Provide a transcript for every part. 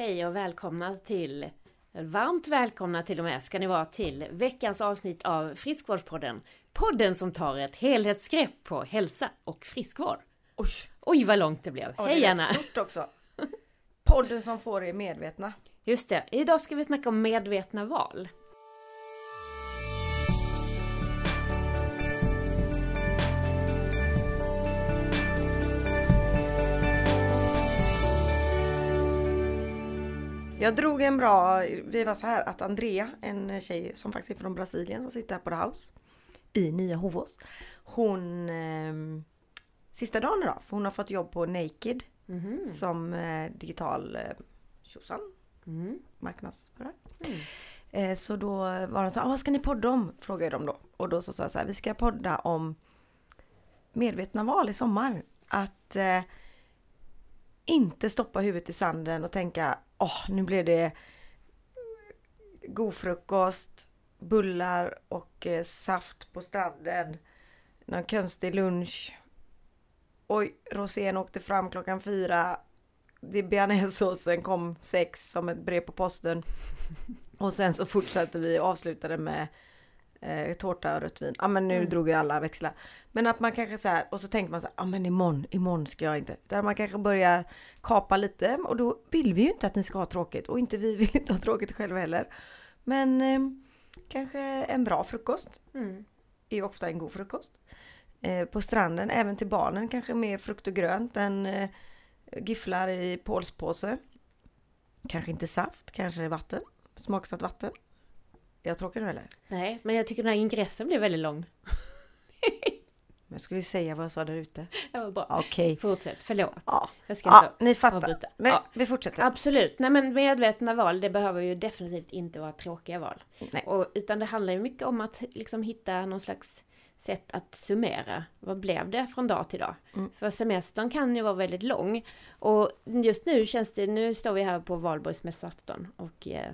Hej och välkomna till Varmt välkomna till och med ska ni vara till veckans avsnitt av Friskvårdspodden. Podden som tar ett helhetsgrepp på hälsa och friskvård. Oj, Oj vad långt det blev. ja, Hej det är Anna! stort också. Podden som får er medvetna. Just det, idag ska vi snacka om medvetna val. Jag drog en bra, det var så här att Andrea, en tjej som faktiskt är från Brasilien som sitter här på The House i Nya Hovås. Hon, eh, sista dagen idag, för hon har fått jobb på Naked Mhm. som eh, digital eh, tjosan, Mm. marknadsförare. Mm. Eh, så då var de så här, "Ah, vad ska ni podda om? Frågade de då. Och då så sa jag så här, vi ska podda om medvetna val i sommar. Att eh, inte stoppa huvudet i sanden och tänka, åh nu blev det god frukost, bullar och eh, saft på stranden. Någon konstig lunch. Oj, rosén åkte fram klockan fyra. Det bearnaisesåsen kom sex som ett brev på posten. Och sen så fortsatte vi och avslutade med eh, tårta och rött vin. Ja men nu Mm. drog ju alla växlar. Men att man kanske så här, och så tänker man så här, ja men imorgon, imorgon ska jag inte. Där man kanske börjar kapa lite och då vill vi ju inte att ni ska ha tråkigt och inte vi vill inte ha tråkigt själva heller. Men eh, kanske en bra frukost Mm. är ju ofta en god frukost. Eh, på stranden, även till barnen kanske mer frukt och grönt än eh, gifflar i pålspåse. Kanske inte saft, kanske vatten, smaksatt vatten. Jag tråkar nu eller? Nej, men jag tycker den här ingressen blev väldigt lång. Men jag skulle ju säga vad jag sa där ute. Bra. Okej. Fortsätt, förlåt. Ja. Jag ska ja, inte ni fattar. avbryta. Men Ja. vi fortsätter. Absolut, nej men medvetna val det behöver ju definitivt inte vara tråkiga val. Nej. Och, utan det handlar ju mycket om att liksom hitta någon slags sätt att summera. Vad blev det från dag till dag? Mm. För semestern kan ju vara väldigt lång. Och just nu känns det, nu står vi här på valborgsmässoafton och eh,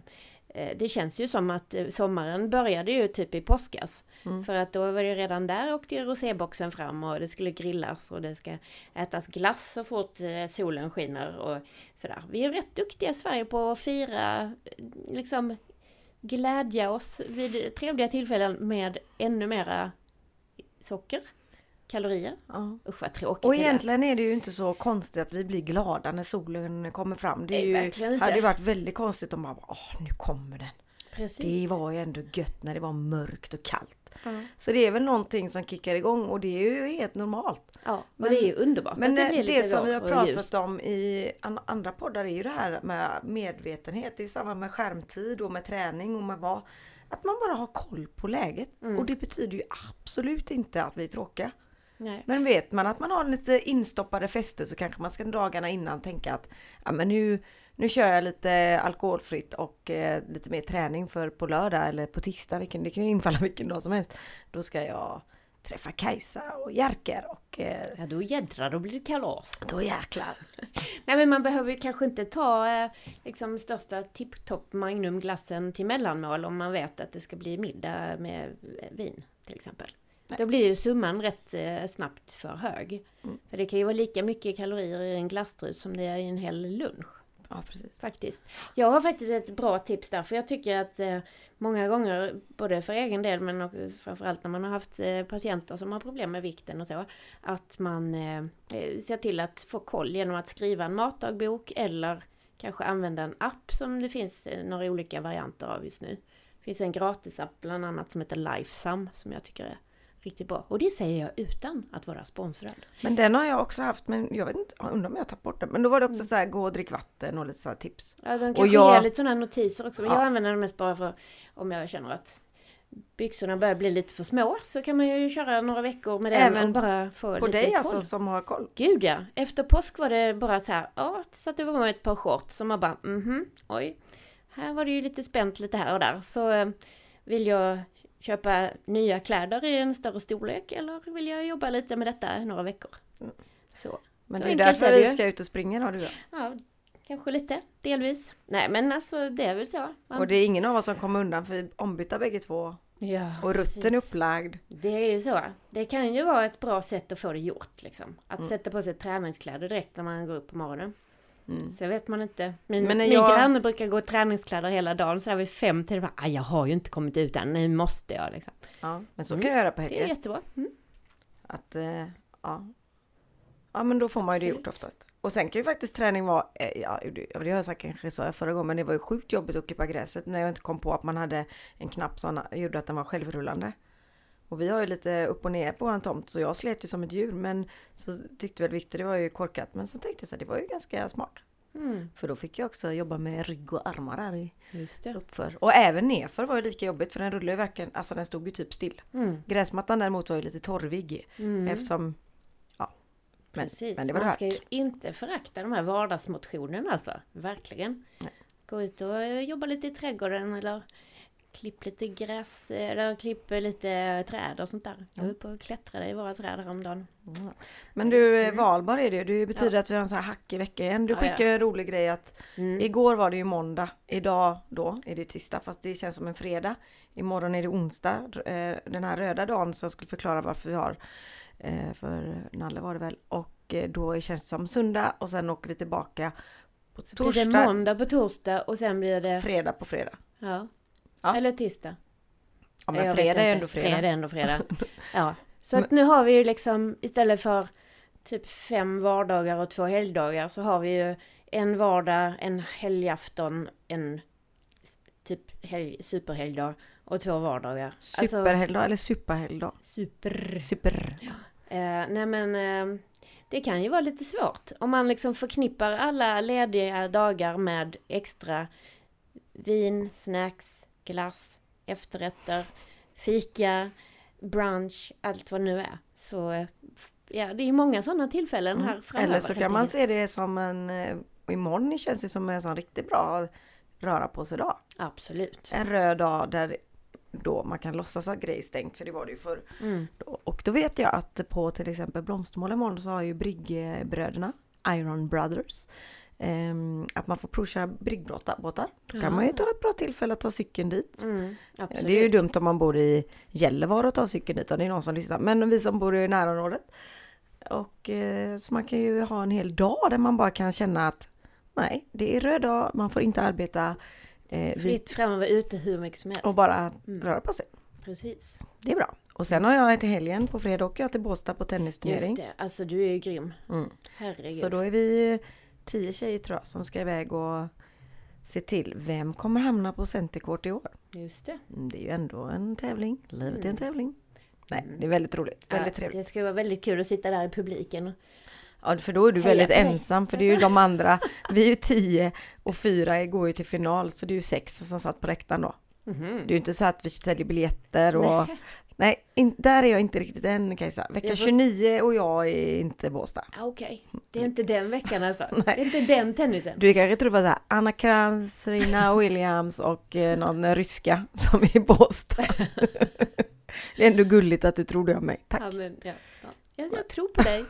det känns ju som att eh, sommaren började ju typ i påskas. Mm. För att då var det ju redan där åkte roséboxen fram och det skulle grillas och det ska ätas glass så fort eh, solen skiner och sådär. Vi är rätt duktiga i Sverige på att fira, eh, liksom glädja oss vid trevliga tillfällen med ännu mera socker, kalorier. Ja. Usch vad tråkigt Och egentligen är det ju inte så konstigt att vi blir glada när solen kommer fram. Det är Nej, ju, inte. hade ju varit väldigt konstigt om man bara, åh nu kommer den. Precis. Det var ju ändå gött när det var mörkt och kallt. Ja. Så det är väl någonting som kickar igång och det är ju helt normalt. ja, och Men- det är ju underbart Men att det det, som vi har pratat ljust. om i an, andra poddar är ju det här med medvetenhet. Det är ju samma med skärmtid och med träning och med vad. Att man bara har koll på läget. Mm. Och det betyder ju absolut inte att vi är tråkiga. Nej. Men vet man att man har lite instoppade fester så kanske man ska dagarna innan tänka att ja, men nu, nu kör jag lite alkoholfritt och eh, lite mer träning för på lördag eller på tisdag, vilken, det kan ju infalla vilken dag som helst. Då ska jag träffa Kajsa och Jerker och eh, Ja då jädrar, då blir det kalas. då jäklar. Nej men man behöver ju kanske inte ta eh, liksom största tipptopp magnumglassen till mellanmål om man vet att det ska bli middag med eh, vin till exempel. Nej. Då blir ju summan rätt eh, snabbt för hög. Mm. För det kan ju vara lika mycket kalorier i en glasstrut som det är i en hel lunch. Ja precis. Faktiskt. Jag har faktiskt ett bra tips där för jag tycker att eh, många gånger, både för egen del men och framförallt när man har haft eh, patienter som har problem med vikten och så, att man eh, eh, ser till att få koll genom att skriva en matdagbok eller kanske använda en app som det finns eh, några olika varianter av just nu. Det finns en gratisapp bland annat som heter Lifesum som jag tycker är riktigt bra. Och det säger jag utan att vara sponsrad. Men den har jag också haft men jag vet inte, jag undrar om jag tagit bort den. Men då var det också Mm. så här gå och drick vatten och lite så här tips. Ja, de Och kanske jag- ger lite sådana notiser också. Men Ja. jag använder den mest bara för om jag känner att byxorna börjar bli lite för små. Så kan man ju köra några veckor med den Även och bara få På lite dig koll. alltså som har koll. Gud ja! Efter påsk var det bara så här, ja, satte på mig ett par shorts som man bara, mhm, oj. Här var det ju lite spänt lite här och där. Så eh, vill jag köpa nya kläder i en större storlek eller vill jag jobba lite med detta några veckor? Mm. Så. Men Så det är därför vi ska ut och springa då du jag. Ja, kanske lite, delvis. Nej men alltså det är väl så. Man- Och det är ingen av oss som kommer undan för vi ombytta bägge två. Ja, Och rutten är upplagd. Det är ju så. Det kan ju vara ett bra sätt att få det gjort liksom. Att Mm. sätta på sig träningskläder direkt när man går upp på morgonen. Mm. Så vet man inte. Min, Men min jag- granne brukar gå i träningskläder hela dagen. Så är vi fem till bara, "Aj, jag har ju inte kommit ut än, nu måste jag liksom. Ja, men så Mm. kan jag göra på Det är helger. jättebra. Mm. Att, eh, ja. ja, men då får man ju det gjort oftast. Och sen kan ju faktiskt träning vara, eh, ja det det har jag sagt kanske sa jag förra gången, men det var ju sjukt jobbigt att klippa gräset när jag inte kom på att man hade en knapp som gjorde att den var självrullande. Och vi har ju lite upp och ner på våran tomt så jag slet ju som ett djur men så tyckte väl Victor det var ju korkat men så tänkte jag så här, det var ju ganska smart. Mm. För då fick jag också jobba med rygg och armar där i Just det. uppför. Och även nerför var ju lika jobbigt för den rullade ju verkligen, alltså den stod ju typ still. Mm. Gräsmattan däremot var ju lite torvig Mm. eftersom, ja. Men, Precis, men det var man ska ju inte förakta de här vardagsmotionerna alltså. Verkligen. Nej. Gå ut och jobba lite i trädgården eller klipp lite gräs eller klipp lite träd och sånt där. Jag var uppe och klättrade i våra träd häromdagen. Mm. Men du, eh, valbar är det. Det betyder att vi har en sån här hackig vecka igen. Du Ja, ja. skickade en rolig grej att Mm. igår var det ju måndag. Idag då är det tisdag fast det känns som en fredag. Imorgon är det onsdag. Eh, Den här röda dagen som skulle förklara varför vi har. eh, För Nalle var det väl. Och eh, då känns det som söndag och sen åker vi tillbaka på Så blir det torsdag, måndag på torsdag och sen blir det... fredag på fredag. Ja. Ja. Eller tisdag. Ja men fredag är ändå fredag. Fredag är ändå fredag. Ja. Så att nu har vi ju liksom istället för typ fem vardagar och två helgdagar så har vi ju en vardag, en helgafton, en typ helg, superhelgdag och två vardagar. Alltså, Superhelgdag eller superhelgdag? super. Super. Eh, nej men eh, det kan ju vara lite svårt om man liksom förknippar alla lediga dagar med extra vin, snacks, glass, efterrätter, fika, brunch, allt vad det nu är. Så ja, det är många sådana tillfällen här framöver. Mm. Eller så kan man se det som en, eh, imorgon känns det som en sån riktigt bra röra på sig dag. Absolut. En röd dag där då man kan låtsas att grej är stängt, för det var det ju förr. Mm. Och då vet jag att på till exempel Blomstermål imorgon så har ju Briggbröderna, Iron Brothers, ehm, att man får provköra briggbåtar. båtar. Då kan man ju ta ett bra tillfälle att ta cykeln dit. Mm. Det är ju dumt om man bor i Gällivare och tar cykeln dit, om det är någon som lyssnar. Men vi som bor i närområdet. Och eh, så man kan ju ha en hel dag där man bara kan känna att nej, det är röd dag, man får inte arbeta vid, Fritt fram och vara ute hur mycket som helst. och bara Mm. röra på sig. Precis. Det är bra. Och sen har jag till helgen, på fredag åker jag till Båstad på Just tennisturnering. det. Alltså du är ju grym. Mm. Herregud. Så då är vi tio tjejer tror jag som ska iväg och se till vem kommer hamna på Centercourt i år. Just det. Mm, Det är ju ändå en tävling. Livet är en Mm. tävling. Nej, Mm. det är väldigt roligt. Väldigt Ja, trevligt. Det ska vara väldigt kul att sitta där i publiken. Ja, för då är du Heja väldigt ensam för det är ju de andra. Vi är ju tio och fyra går ju till final så det är ju sex som satt på läktaren då. Mhm. Det är ju inte så att vi säljer biljetter och Nej. Nej, in, där är jag inte riktigt än Kajsa. Vecka Jag får- 29 och jag är inte Båstad. Ah, Okej, det är inte den veckan alltså. Det är inte den tennisen. Du kanske tror på så här, Anna Krantz, Serena Williams och eh, någon ryska som är i Båstad. det är ändå gulligt att du tror det om mig. Tack. Ja, men, ja, ja. Jag, jag tror på dig.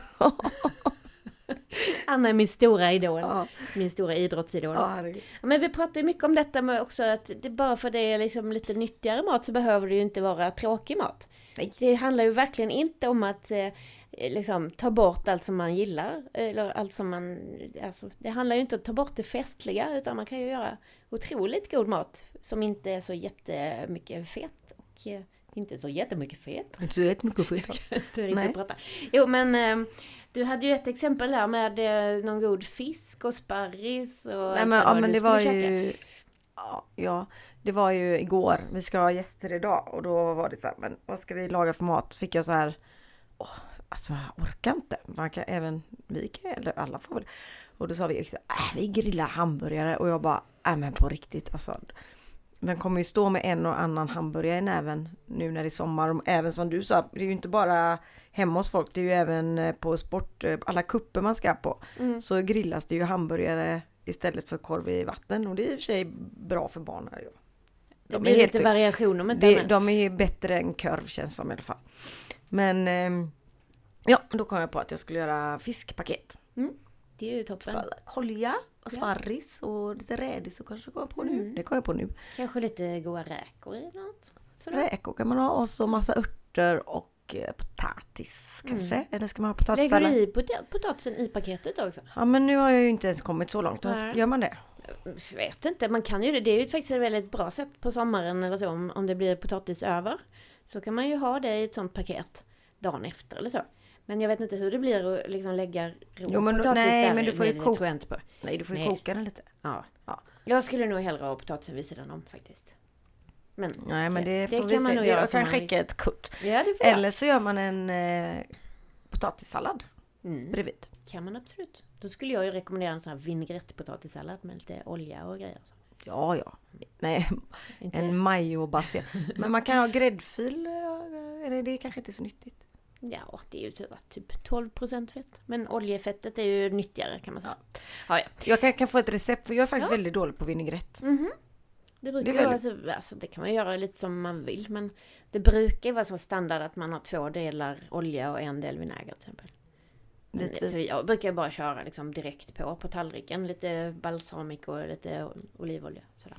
Anna är min stora idol. Ja, Min stora idrottsidol. ja, Men vi pratar ju mycket om detta med också att det, bara för det är liksom lite nyttigare mat så behöver det ju inte vara tråkig mat. Nej. Det handlar ju verkligen inte om att eh, liksom ta bort allt som man gillar. Eller allt som man, alltså, det handlar ju inte om att ta bort det festliga utan man kan ju göra otroligt god mat som inte är så jättemycket fet och eh, inte så jättemycket fet. Du vet mycket skit. Inte riktigt Nej. prata. Jo men eh, du hade ju ett exempel där med eh, någon god fisk och sparris och Nej men, ja, men det var käka. ju... Ja, det var ju igår. Vi ska ha gäster idag och då var det så här, men vad ska vi laga för mat? Fick jag så här, åh, alltså jag orkar inte. Man kan, även vi kan, eller alla får väl. Och då sa vi, äh, vi grillar hamburgare och jag bara, äh men på riktigt alltså. Man kommer ju stå med en och annan hamburgare i näven nu när det är sommar. Och även som du sa, det är ju inte bara hemma hos folk, det är ju även eh, på sport, eh, alla kupper man ska på Mm. så grillas det ju hamburgare istället för korv i vatten och det är i och för sig bra för barn. Här, ja. Det De blir helt- lite variation om inte det, de är bättre än korv känns som i alla fall. Men ehm, ja, då kom jag på att jag skulle göra fiskpaket. Det är ju toppen. Kolja och Ja. sparris och lite rädis och kanske kom jag på nu. Mm. Det kom jag på nu. Kanske lite goda räkor i något. Sådär. Räkor kan man ha och så massa örter och eh, potatis kanske. Mm. Eller ska man ha Lägger du i pot- potatisen i paketet också? Ja men nu har jag ju inte ens kommit så långt. Nej. Gör man det? Jag vet inte, man kan ju det. Det är ju faktiskt ett väldigt bra sätt på sommaren eller så om, om det blir potatis över. Så kan man ju ha det i ett sånt paket dagen efter eller så. Men jag vet inte hur det blir att liksom lägga rå Jo, men potatis nej, där. men du får ju koka- jag på. Nej du får ju Nej. koka den lite. Ja. Ja. Jag skulle nog hellre ha potatisen vid sidan om faktiskt. Men Nej men det, det får kan man nog göra Jag kan skicka ett kort. ja, det får jag. Eller så gör man en eh, potatissallad Mm. bredvid. kan man absolut. Då skulle jag ju rekommendera en sån här vinägrett-potatissallad med lite olja och grejer. Så. Ja ja. Nej, Inte, en majobaserad. Men man kan ha gräddfil. eh, Eller det kanske inte är så nyttigt. Ja, det är ju typ, typ 12% fett. Men oljefettet är ju nyttigare kan man säga. Ja, ja. Jag kan, kan få ett recept för jag är faktiskt Ja. väldigt dålig på vinägrett. Mhm. Det brukar Det är vara väldigt- så, alltså, det kan man göra lite som man vill men det brukar vara så standard att man har två delar olja och en del vinäger till exempel. Men, Lite- så jag brukar bara köra liksom direkt på på tallriken, lite balsamico och lite olivolja. Sådär.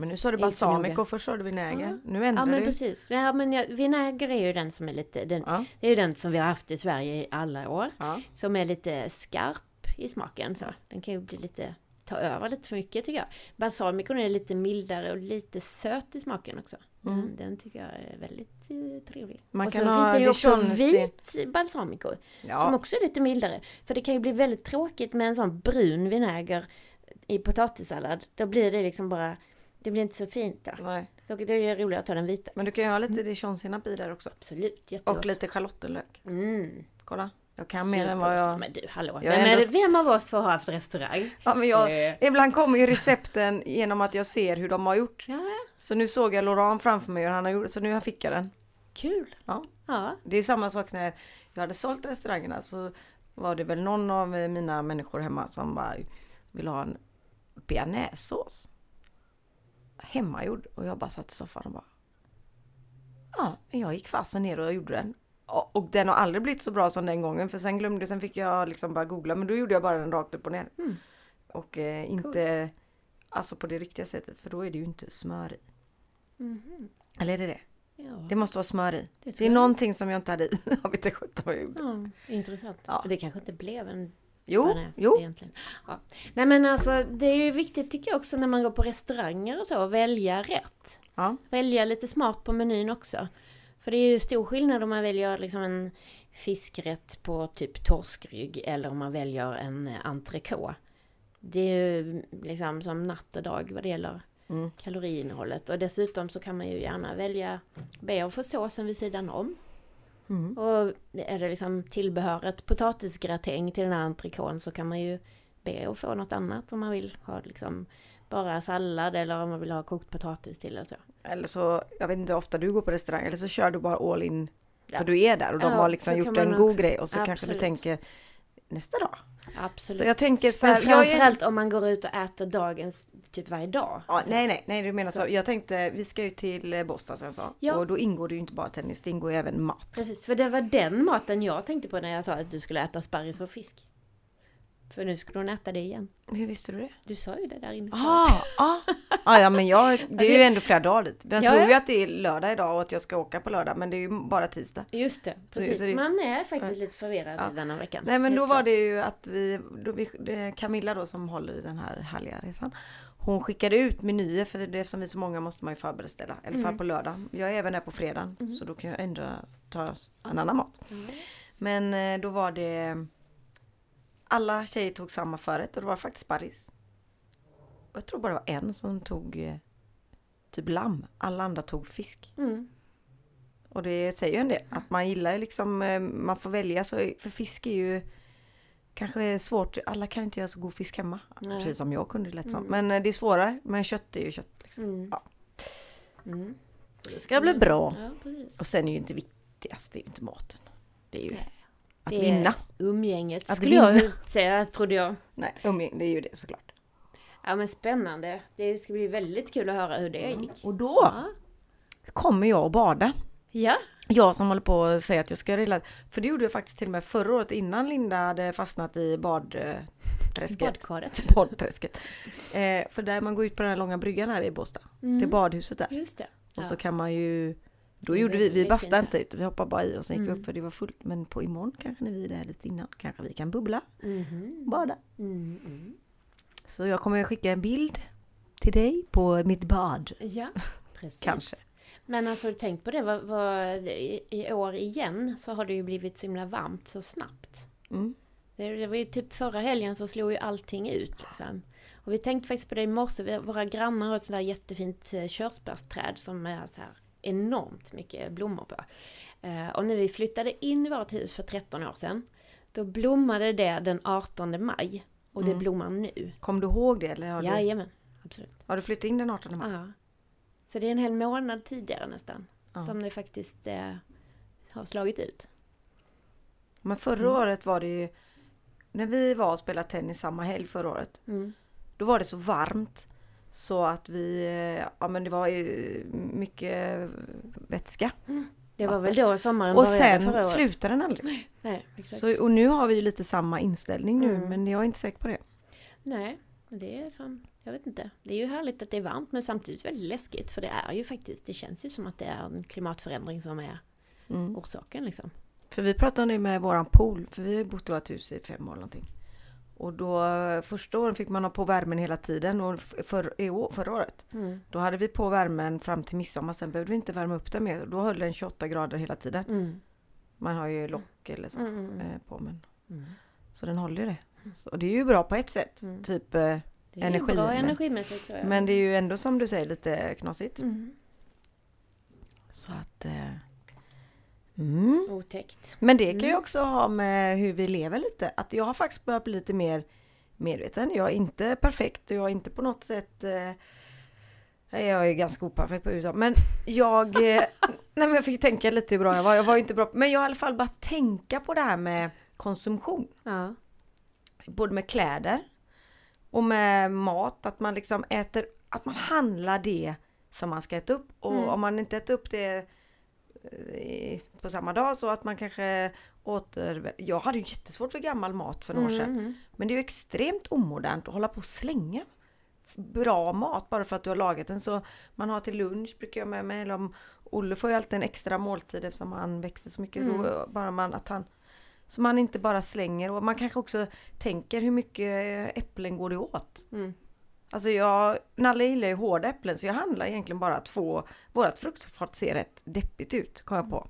Men nu sa du balsamico först sa du vinäger. Ja. Nu ändrar Ja men du. precis. Ja, men jag, vinäger är ju den som är lite, den, Ja, det är ju den som vi har haft i Sverige i alla år. ja. Som är lite skarp i smaken så. Den kan ju bli lite, ta över lite för mycket tycker jag. Balsamicon är lite mildare och lite söt i smaken också. Den, Mm. den tycker jag är väldigt eh, trevlig. Man och kan så ha finns det ju också vit balsamico. Som också är lite mildare. För det kan ju bli väldigt tråkigt med en sån brun vinäger i potatissallad. Då blir det liksom bara, det blir inte så fint då. Nej. Då är det roligare att ta den vita. Men du kan ju ha lite dijonsenap i där också. Absolut, jättegott. Och lite schalottenlök. Mm. Kolla. Jag kan mer än vad jag... Men du, hallå. Jag vem, ändå- det, vem av oss får ha haft restaurang? Ja, men jag... Eh, Ibland kommer ju recepten genom att jag ser hur de har gjort. Ja, Så nu såg jag Laurent framför mig och han har gjort så nu fick jag den. kul. Ja. Ja. Det är samma sak när jag hade sålt restaurangerna så var det väl någon av mina människor hemma som bara ville ha en bearnaisesås. Hemmagjord och jag bara satt i soffan och bara Ja, jag gick fasen ner och gjorde den. Och och den har aldrig blivit så bra som den gången för sen glömde sen fick jag liksom bara googla men då gjorde jag bara den rakt upp och ner. Mm. Och eh, inte alltså på det riktiga sättet för då är det ju inte smör i. Mhm. Eller är det det? Ja, Det måste vara smör i. det Det är jag. någonting som jag inte hade i. Jag vet inte vad jag gjorde. Ja, intressant. Ja. Och det kanske inte blev en Jo, bearnaise jo. egentligen. Ja. Nej men alltså det är ju viktigt tycker jag också när man går på restauranger och så, att välja rätt. Ja. Välja lite smart på menyn också. För det är ju stor skillnad om man väljer liksom en fiskrätt på typ torskrygg eller om man väljer en eh, entrecote. Det är ju liksom som natt och dag vad det gäller Mm. kaloriinnehållet. Och dessutom så kan man ju gärna välja, be att få såsen vid sidan om. Mm. Och är det liksom tillbehöret potatisgratäng till den här entrecôten så kan man ju be att få något annat om man vill ha liksom bara sallad eller om man vill ha kokt potatis till eller så. Eller så, jag vet inte hur ofta du går på restaurang, eller så kör du bara all in. Ja. För du är där och de Ja, har liksom gjort en man god också. grej och så kanske Absolut. du tänker nästa dag. Absolut. Så jag tänker så Men här, jag är, framförallt om man går ut och äter dagens typ varje dag. ja, nej nej nej du menar så. Så. Jag tänkte vi ska ju till eh, Boston som jag sa. Ja. Och då ingår det ju inte bara tennis, det ingår ju även mat. Precis, för det var den maten jag tänkte på när jag sa att du skulle äta sparris och fisk. För nu skulle hon äta det igen. Hur visste du det? Du sa ju det där inne. Ah, ah. ah, ja men jag, det är ju ändå flera dagar dit. Jag Ja, tror ju att det är lördag idag och att jag ska åka på lördag men det är ju bara tisdag. Just det, precis. Det- Man är faktiskt lite förvirrad Ja. denna veckan. Nej men då var klart. det ju att vi, då vi, Camilla då som håller i den här härliga resan. Hon skickade ut menyer för det, eftersom vi är så många måste man ju förbeställa. I alla fall Mm. på lördag. Jag är även där på fredagen Mm. så då kan jag ändra, ta en annan mat. Mm. Men eh, då var det alla tjejer tog samma förrätt och det var faktiskt sparris. Och jag tror bara det var en som tog eh, typ lamm. Alla andra tog fisk. Mm. Och det säger ju en del att man gillar ju liksom, eh, man får välja så, för fisk är ju kanske svårt, alla kan inte göra så god fisk hemma. Nej. Precis som jag kunde lätt som. Mm. Men eh, det är svårare, men kött är ju kött. Liksom. Mm. Ja. Mm. Så det ska bli bra. Ja. Och sen är ju inte viktigast, det är ju inte maten. Det är ju Nej. Att Det vinna. Umgänget Att skulle jag vinna. säga, trodde jag. Nej, umgäng, det är ju det såklart. Ja men spännande. Det ska bli väldigt kul att höra hur det gick. Och då Ja. kommer jag att bada. Ja. Jag som håller på att säga att jag ska rela, för det gjorde jag faktiskt till och med förra året innan Linda hade fastnat i badträsket. Badkaret. badträsket. Eh, för där man går ut på den här långa bryggan här i Båstad. Mm. Till badhuset där. Just det. Och Ja. så kan man ju Då Det gjorde vi, vi bastade inte ut, vi hoppade bara i och sen gick vi Mm. upp för det var fullt. Men på imorgon kanske när vi är där lite innan, kanske vi kan bubbla, Mhm. bada. Mm, mm. Så jag kommer skicka en bild till dig på mitt bad. Ja, precis. Kanske. Men alltså tänk på det, vad, vad, i, år igen så har det ju blivit så himla varmt så snabbt. Mm. Det, det var ju typ förra helgen så slog ju allting ut liksom. Och vi tänkte faktiskt på det i morse, vi, våra grannar har ett sånt där jättefint eh, körsbärsträd som är så här enormt mycket blommor på. Eh, och när vi flyttade in i vårt hus för 13 år sedan, då blommade det den 18 maj. Och det Mm. blommar nu. Kom du ihåg det eller har, du, Jajamän, absolut. har du flyttat in den 18 maj? Ja. Så det är en hel månad tidigare nästan. Ja. Som det faktiskt eh, har slagit ut. Men förra Mm. året var det ju, när vi var och spelade tennis samma helg förra året, Mm. då var det så varmt så att vi, ja men det var mycket vätska. Det var väl då sommaren Och började förra sen året. slutade den aldrig. Nej, exakt. Så, och nu har vi ju lite samma inställning nu Mm. men jag är inte säker på det. Nej, det är som, jag vet inte. Det är ju härligt att det är varmt men samtidigt väldigt läskigt för det är ju faktiskt, det känns ju som att det är en klimatförändring som är Mm. orsaken liksom. För vi pratade om det med våran pool, för vi har bott i vårt hus i fem år någonting. Och då första åren fick man ha på värmen hela tiden och för, i år, förra året Mm. då hade vi på värmen fram till midsommar, sen behövde vi inte värma upp den mer. Då höll den 28 grader hela tiden. Mm. Man har ju lock eller så Mm, mm, mm. eh, på men så den håller ju det. Så det är ju bra på ett sätt, typ eh, Det är Energi, bra energimässigt. Så men det är ju ändå som du säger lite knasigt. Så att eh, mm. Otäckt. Men det kan ju Mm. också ha med hur vi lever lite. Att jag har faktiskt börjat bli lite mer medveten. Jag är inte perfekt och jag är inte på något sätt eh, jag är ganska operfekt på USA. Men jag, eh, nej men jag fick tänka lite hur bra jag var. Jag var inte bra. Men jag har i alla fall bara tänka på det här med konsumtion. Ja. Både med kläder och med mat. Att man liksom äter, att man handlar det som man ska äta upp. Och Mm. om man inte äter upp det på samma dag så att man kanske åter... Jag hade ju jättesvårt för gammal mat för några år sedan. Mm. Men det är ju extremt omodernt att hålla på och slänga bra mat bara för att du har lagat den. Så man har till lunch brukar jag med mig. Eller om, Olle får ju alltid en extra måltid eftersom han växer så mycket. Mm. Då, bara man, att han, så man inte bara slänger och man kanske också tänker hur mycket äpplen går det åt? Mm. Alltså jag, Nalle gillar ju hårda äpplen så jag handlar egentligen bara två. Vårat fruktfat ser rätt deppigt ut kom jag på.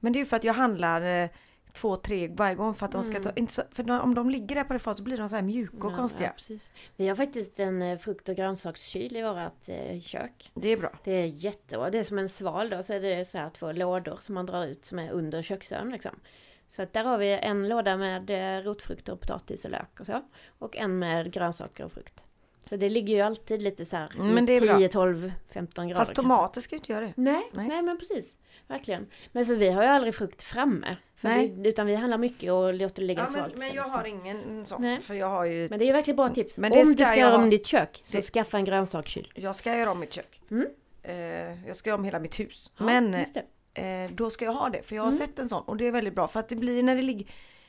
Men det är ju för att jag handlar eh, två, tre varje gång för att de ska ta, Mm. inte så, för om de ligger där på det fatet så blir de så här mjuka och Ja, konstiga. Ja. Vi har faktiskt en eh, frukt och grönsakskyl i vårt eh, kök. Det är bra. Det är jättebra. Det är som en sval då, så är det så här två lådor som man drar ut som är under köksön liksom. Så att där har vi en låda med eh, rotfrukter, och potatis och lök och så. Och en med grönsaker och frukt. Så det ligger ju alltid lite så här Mm, men i det är bra. 10, 12, 15 grader. Fast tomater ska ju inte göra det. Nej, Nej. nej, men precis. Verkligen. Men så vi har ju aldrig frukt framme. Nej. vi, utan vi handlar mycket och låter det ligga Ja, men, svalt. men jag istället, har ingen sån. Nej. För jag har ju, Men det är verkligen bra tips. Men Om du ska jag göra ha. om ditt kök, så Det- skaffa en grönsakskyl. jag ska göra om mitt kök. Mm. Eh, jag ska göra om hela mitt hus. Ja, men det. eh, då ska jag ha det. För jag har Mm. sett en sån och det är väldigt bra. För att det blir när det ligger,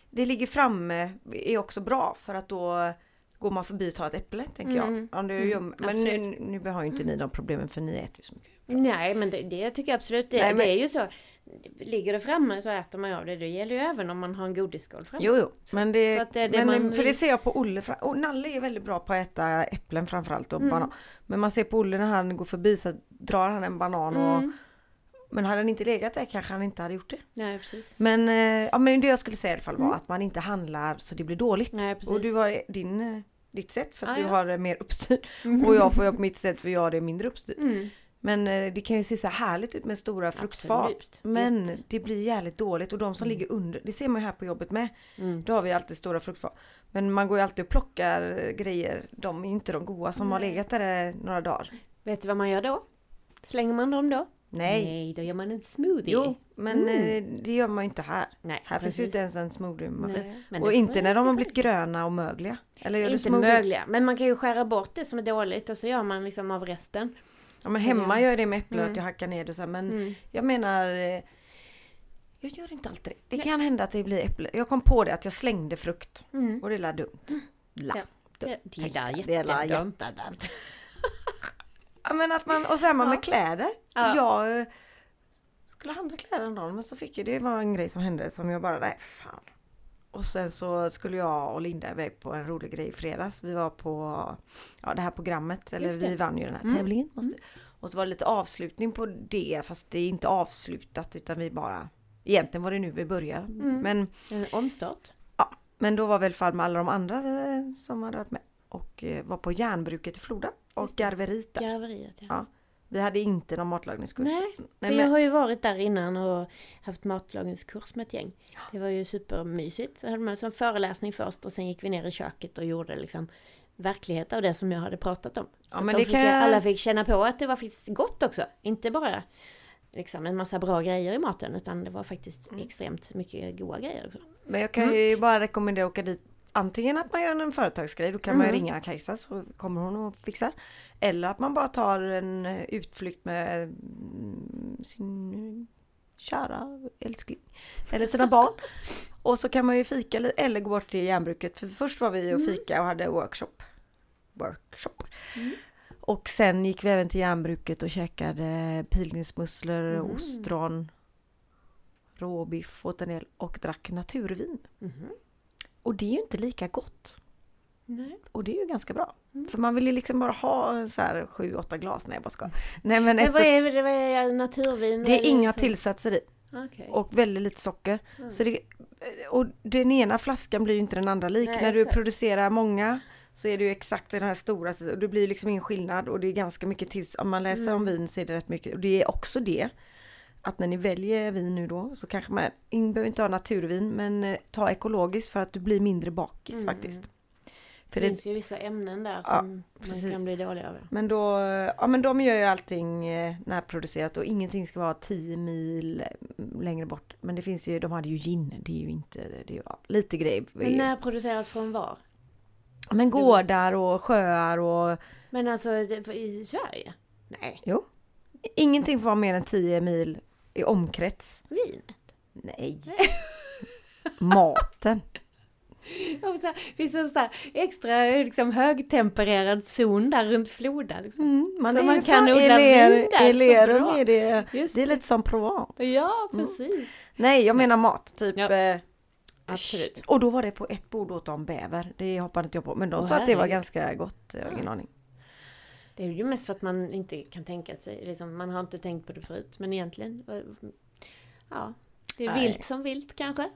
det ligger framme är också bra. För att då går man förbi och tar ett äpple tänker jag. Mm. Om du Mm, men nu, nu har ju inte ni de problemen för ni äter ju så mycket. Nej, men det, det tycker jag absolut. Det, Nej, men- det är ju så. Ligger det framme så äter man av det. Det gäller ju även om man har en godisskål framme. Jo, jo. Men det, så det det men, man för det ser jag på Olle. Och Nalle är väldigt bra på att äta äpplen framförallt och Mm. banan. Men man ser på Olle när han går förbi så drar han en banan och Mm. Men hade den inte legat där kanske han inte hade gjort det. Nej, precis. Men, eh, ja, men det jag skulle säga i alla fall var Mm. att man inte handlar så det blir dåligt. Nej, precis. Och du har din, eh, ditt sätt för att Ah, du ja. har det mer uppstyrt. Och jag får göra på mitt sätt för jag har det mindre uppstyrt. Mm. Men eh, det kan ju se så här härligt ut med stora fruktfat. Absolut. Men det blir jävligt dåligt och de som Mm. ligger under, det ser man ju här på jobbet med. Mm. Då har vi alltid stora fruktfat. Men man går ju alltid och plockar eh, grejer. De är ju inte de goda som har Nej. legat där eh, några dagar. Vet du vad man gör då? Slänger man dem då? Nej. då gör man en smoothie. Jo, men Mm. eh, det gör man ju inte här. Nej, Här finns ju precis. inte ens en. Nej, men Och inte när de har blivit gröna och mögliga. Eller gör Inte smoothie? mögliga. Men man kan ju skära bort det som är dåligt och så gör man liksom av resten. Ja men hemma Ja. gör jag det med äpplen Mm. att jag hackar ner det så här, men Mm. jag menar eh, Jag gör inte alltid det. Det kan hända att det blir äpple. Jag kom på det att jag slängde frukt Mm. och det är dumt. La. Ja. Det, det Det är jättedumt. Ja men att man, och samma Ja. med kläder. Ja. Jag, eh, skulle handla kläder en dag men så fick jag, det var en grej som hände som jag bara, nej fan. Och sen så skulle jag och Linda iväg på en rolig grej i fredags. Vi var på ja, det här programmet, eller vi vann ju den här Mm. tävlingen. Måste, Och så var det lite avslutning på det fast det är inte avslutat utan vi bara Egentligen var det nu vi började. Mm. Men, En omstart. men då var väl fall med alla de andra eh, som hade varit med. Och eh, var på järnbruket i Floda och garveriet. Garveriet ja. Ja. Vi hade inte någon matlagningskurs. Nej, för Nej, jag men, har ju varit där innan och haft matlagningskurs med ett gäng. Det var ju supermysigt. Så hade man som föreläsning först och sen gick vi ner i köket och gjorde liksom verklighet av det som jag hade pratat om. Så Ja, men de fick, jag- alla fick känna på att det var faktiskt gott också. Inte bara liksom en massa bra grejer i maten utan det var faktiskt Mm. extremt mycket goda grejer också. men jag kan Mm. ju bara rekommendera att åka dit. Antingen att man gör en företagsgrej, då kan man ju Mm. ringa Kajsa så kommer hon och fixar. Eller att man bara tar en eh, utflykt med mm, sin kära älskling. Eller sina barn. Och så kan man ju fika eller gå bort till järnbruket. För först var vi och Mm. fika och hade workshop. Workshop. Mm. Och sen gick vi även till järnbruket och käkade pilgrimsmusslor, Mhm. ostron, råbiff åt en del och drack naturvin. Mhm. Och det är ju inte lika gott. Nej. Och det är ju ganska bra. Mm. För man vill ju liksom bara ha så här sju, åtta glas. Nej jag bara ska. Nej men Men vad efter, är det? Vad är naturvin? det Vad är inga som- tillsatser i. Okej. Och väldigt lite socker. Mm. Så det, och den ena flaskan blir ju inte den andra lik. Nej, När du exakt. producerar många så är det ju exakt den här stora. Och det blir liksom ingen skillnad. Och det är ganska mycket tills Om man läser om Mm. vin så är det rätt mycket. Och det är också det. Att när ni väljer vin nu då så kanske man in, behöver inte ha naturvin men eh, ta ekologiskt för att du blir mindre bakis Mm. faktiskt. För Det det, finns ju vissa ämnen där Ja, som man precis. kan bli dålig av. Men då, ja men de gör ju allting eh, närproducerat och ingenting ska vara 10 mil eh, längre bort. Men det finns ju, de hade ju gin, det är ju inte, det är ju lite grej. Men när producerat från var? Men gårdar och sjöar och Men alltså det- i Sverige? Nej, jo. Ingenting får vara mer än 10 mil i omkrets. vin. Nej. Maten. Här, finns en sån extra liksom, högtempererad zon där runt Floda. Liksom. Mm, man Så man kan odla vin där, Elerum bra. är det, Just det är lite som Provence. Ja, Mm. precis. Nej, jag menar mat. Typ Ja. eh, Absolut. Och då var det på ett bord åt de bäver. Det hoppade inte jag på. Men de sa att det var ganska gott. Jag har ingen aning. Det är ju mest för att man inte kan tänka sig, liksom, man har inte tänkt på det förut. Men egentligen, ja. Det är Nej. vilt som vilt kanske.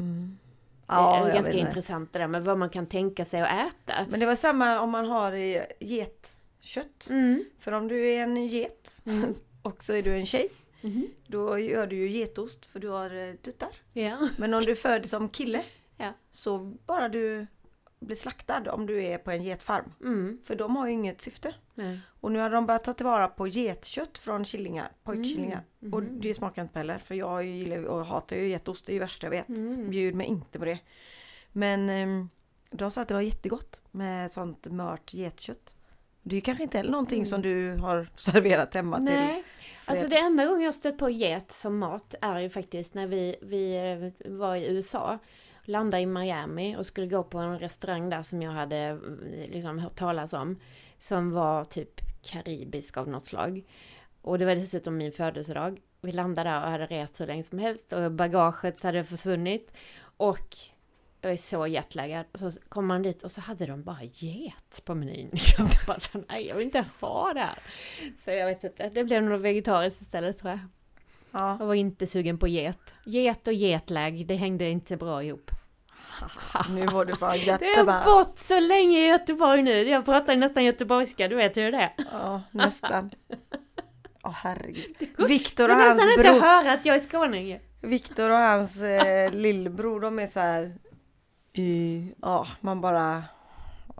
Mm. det är jag ganska vet inte. intressant det där med vad man kan tänka sig att äta. Men det var samma om man har getkött. Mm. För om du är en get Mm. och så är du en tjej. Mhm. Då gör du ju getost för du har eh, tuttar. Ja. Men om du föds som kille. Ja. Så bara du blir slaktad om du är på en getfarm. Mm. För de har ju inget syfte. Nej. Och nu har de börjat ta tillvara på getkött från killingar, pojkkillingar. Mm. Och Mhm. det smakar inte heller för jag gillar ju- och hatar ju getost, det är det värsta jag vet. Mm. Bjud mig inte på det. Men ehm, de sa att det var jättegott med sånt mört getkött. Det är ju kanske inte heller någonting Mm. som du har serverat hemma till. Nej, alltså det enda gången jag stött på get som mat är ju faktiskt när vi, vi eh, var i USA. Landade i Miami och skulle gå på en restaurang där som jag hade mm, liksom hört talas om. Som var typ karibisk av något slag. Och det var dessutom min födelsedag. Vi landade där och hade rest hur länge som helst och bagaget hade försvunnit. Och jag är så jetlaggad. Så kom man dit och så hade de bara get på menyn. Liksom. Jag bara så, nej jag vill inte ha det här. Så jag vet inte, det blev nog vegetariskt istället tror jag. Ja. Jag var inte sugen på get. Get och getlag, det hängde inte bra ihop. Nu var du fan Det har jättebra. bott så länge i Göteborg nu. Jag pratar nästan göteborgska, du vet hur det är. Ja, nästan. Åh herregud. går- Viktor och hans nästan inte bror. höra att jag är skåning. Viktor och hans eh, lillbror, de är så här. i- Ja, man bara.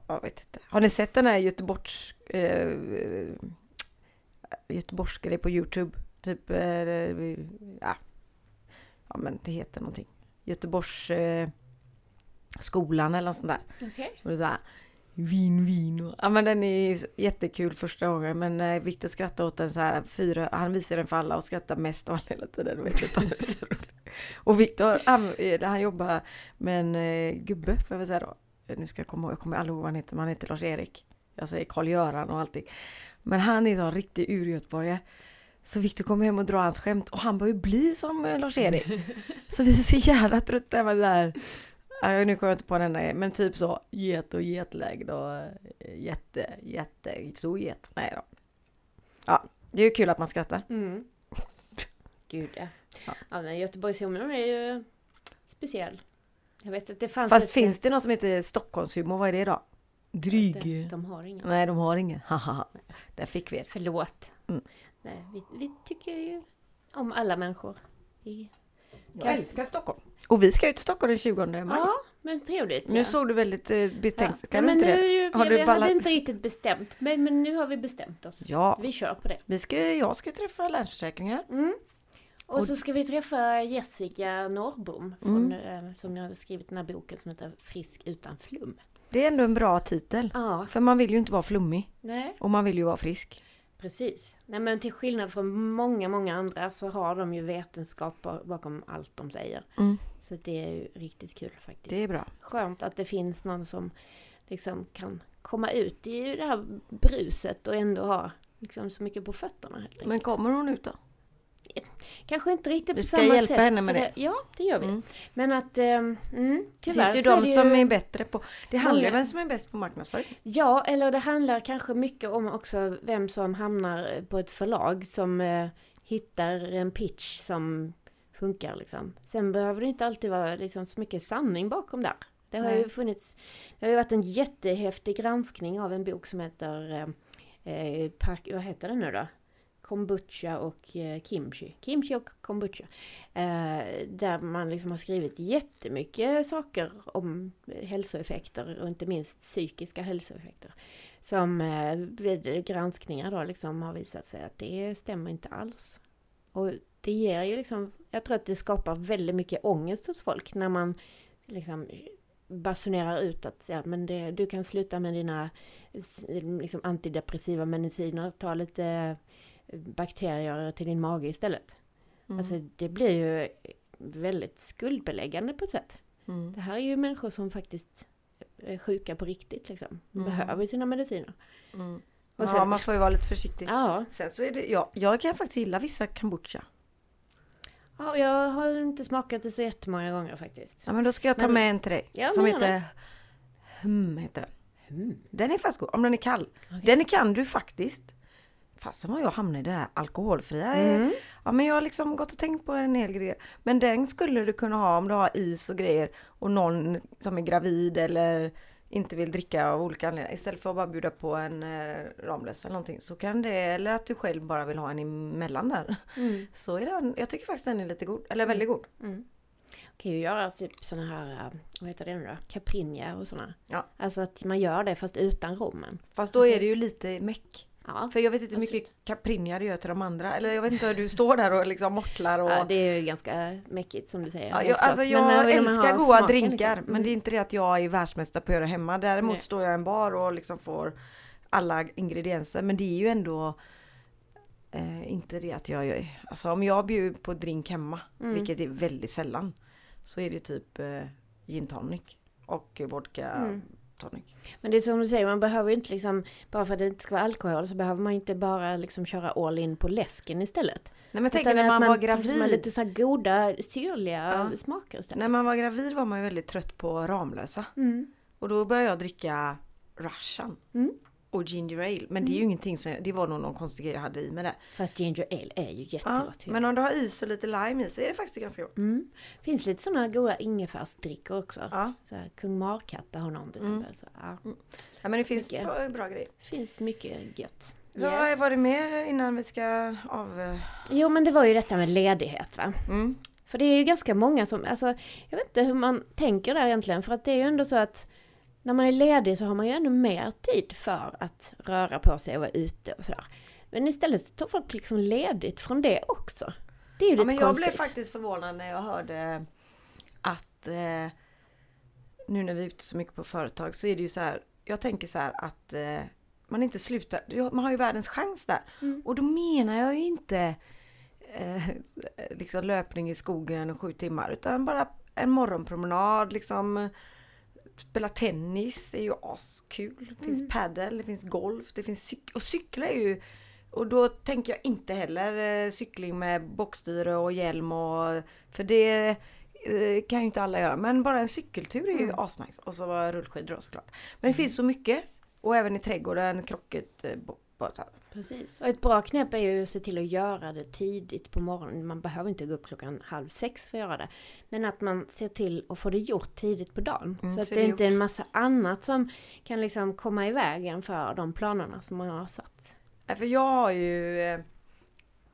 Jag vet inte. Har ni sett den här Göteborgs... Eh, Göteborgsgrej på Youtube? Typ, eh, ja. Ja men det heter någonting. Göteborgs eh, skolan eller något sånt där. Okej. Och det är så här, vin, vin och... Ja men den är jättekul första gången men eh, Viktor skrattar åt den så här fyra, han visar den för alla och skrattar mest av hela tiden. Vet inte, och Viktor, han, eh, han jobbar med en eh, gubbe får jag väl säga då. Nu ska jag komma ihåg, jag kommer aldrig ihåg vad han heter, men han heter Lars-Erik. Jag säger Karl-Göran och allting. Men han är en riktig urgöteborgare. Så Viktor kom hem och drar hans skämt och han börjar ju bli som eh, Lars-Erik. så vi är så jävla trötta med det där. Ja, nu kommer jag inte på en enda men typ så get och getlägd och eh, jätte, jätte, stor get. Nej då. Ja, det är ju kul att man skrattar. Mm. Gud ja. Ja. Men Göteborgshumorn är ju speciell. Jag vet att det fanns Fast ett- finns det något som heter Stockholmshumor? Vad är det då? Dryg. De, de har ingen. Nej, de har ingen. Haha. Där fick vi ett. Förlåt. Mm. Nej, vi, vi tycker ju om alla människor. Vi, Jag älskar Stockholm. Och vi ska ut till Stockholm den 20 maj. ja, men trevligt. Nu ja. såg du väldigt eh, ja. betänksam ja, men inte nu, det? Har du vi ballat- hade inte riktigt bestämt. Men, men nu har vi bestämt oss. Ja, Vi kör på det. vi ska, jag ska träffa Länsförsäkringar. Mm. Och, Och- så ska vi träffa Jessica Norrbom från, eh, som jag har skrivit den här boken som heter Frisk utan flum. Det är ändå en bra titel. Ja, För man vill ju inte vara flummig. nej. Och man vill ju vara frisk. Precis. Nej men till skillnad från många, många andra så har de ju vetenskap ba- bakom allt de säger. Mm, Så det är ju riktigt kul faktiskt. det är bra. Skönt att det finns någon som liksom kan komma ut i det här bruset och ändå ha liksom så mycket på fötterna. Men kommer hon ut då? Kanske inte riktigt Vi på ska samma hjälpa sätt. henne med för det. Ja, det gör vi. Mm. Men att, eh, mm, Det tyvärr finns ju så är de det ju... som är bättre på... Det handlar ju om vem som är bäst på marknadsföring. Ja, eller det handlar kanske mycket om också vem som hamnar på ett förlag som eh, hittar en pitch som funkar liksom. Sen behöver det inte alltid vara liksom, så mycket sanning bakom där. Det har ju Nej. funnits, det har ju varit en jättehäftig granskning av en bok som heter, eh, eh, pak, vad heter den nu då? Kombucha och eh, kimchi. Kimchi och kombucha. Eh, där man liksom har skrivit jättemycket saker om hälsoeffekter och inte minst psykiska hälsoeffekter. Som eh, vid granskningar då liksom har visat sig att det stämmer inte alls. Och det ger ju liksom, jag tror att det skapar väldigt mycket ångest hos folk när man liksom basunerar ut att ja, men det, du kan sluta med dina liksom, antidepressiva mediciner, ta lite eh, bakterier till din mage istället. Mm. Alltså det blir ju väldigt skuldbeläggande på ett sätt. Mm. Det här är ju människor som faktiskt är sjuka på riktigt liksom. Mm. Behöver sina mediciner. Mm. Och Ja, sen- man får ju vara lite försiktig. Ja, Sen så är det, ja, jag kan faktiskt gilla vissa kombucha. ja, jag har inte smakat det så jättemånga gånger faktiskt. Ja men då ska jag ta Men- med en till dig. Ja, som heter Hum heter den. Mm. Den är faktiskt god, om den är kall. Okej. Den kan du faktiskt. Fasen vad jag hamnar i det här alkoholfria. Mm. Ja men jag har liksom gått och tänkt på en hel grej. Men den skulle du kunna ha om du har is och grejer och någon som är gravid eller inte vill dricka av olika anledningar. Istället för att bara bjuda på en eh, Ramlös eller någonting. Så kan det, eller att du själv bara vill ha en emellan där. Mm. Så är den, jag tycker faktiskt den är lite god. Eller väldigt god. Mm. Kan ju göra typ såna här, eh, vad heter det nu då? Caprinja och såna. Ja. Alltså att man gör det fast utan rommen. Fast då Alltså- är det ju lite meck. Ja, För jag vet inte hur mycket Absolut. Caprinja det gör till de andra. Eller jag vet inte hur du står där och liksom mortlar och... ja det är ju ganska mäckigt som du säger. Ja, jag, alltså Men jag vill man älskar goda smaken, drinkar liksom. men det är Mm. inte det att jag är världsmästare på att göra hemma. Däremot Nej. står jag i en bar och liksom får alla ingredienser. Men det är ju ändå eh, inte det att jag gör... Alltså om jag bjuder på drink hemma, Mm. vilket är väldigt sällan, så är det typ eh, gin tonic och vodka Mm. Tonic. Men det är som du säger, man behöver ju inte liksom, bara för att det inte ska vara alkohol så behöver man inte bara liksom köra all in på läsken istället. Nej men tänk Utan när att man var gravid. lite så här goda, syrliga Ja. smaker istället. När man var gravid var man ju väldigt trött på Ramlösa. Mm. Och då började jag dricka Russian. Mm. Och ginger ale. Men det är ju ingenting som, det var nog någon konstig grej jag hade i med det. Fast ginger ale är ju Ja, jättegott. ju. men om du har is och lite lime i så är det faktiskt ganska gott. Mm. Finns lite sådana goda ingefärsdrickor också. Ja, Så här, Kung Markatta har någon till Mm. exempel. Så, ja. ja men det finns Mycket. bra, grejer. Finns mycket gött. Ja, Yes. var det mer innan vi ska av... Jo men det var ju detta med ledighet va. Mm. För det är ju ganska många som, alltså jag vet inte hur man tänker där egentligen. För att det är ju ändå så att när man är ledig så har man ju ännu mer tid för att röra på sig och vara ute och sådär. Men istället tar folk liksom ledigt från det också. Det är ju Ja, lite men jag konstigt. blev faktiskt förvånad när jag hörde att eh, nu när vi är ute så mycket på företag så är det ju så här. Jag tänker så här att eh, man inte slutar. Man har ju världens chans där. Mm. Och då menar jag ju inte eh, liksom löpning i skogen sju timmar utan bara en morgonpromenad liksom. Spela tennis är ju askul. Det finns Mm. paddel, det finns golf, det finns cyk och cykla är ju och då tänker jag inte heller eh, cykling med bockstyre och hjälm och för det eh, kan ju inte alla göra. Men bara en cykeltur är ju Mm. asnice. Och så var rullskidor då såklart. Men det finns så mycket. Och även i trädgården, krocket, här. Precis. Och ett bra knep är ju att se till att göra det tidigt på morgonen. Man behöver inte gå upp klockan halv sex för att göra det. Men att man ser till att få det gjort tidigt på dagen. Mm, så att det är inte är en massa annat som kan liksom komma i vägen för de planerna som man har satt. Nej, För jag har ju eh,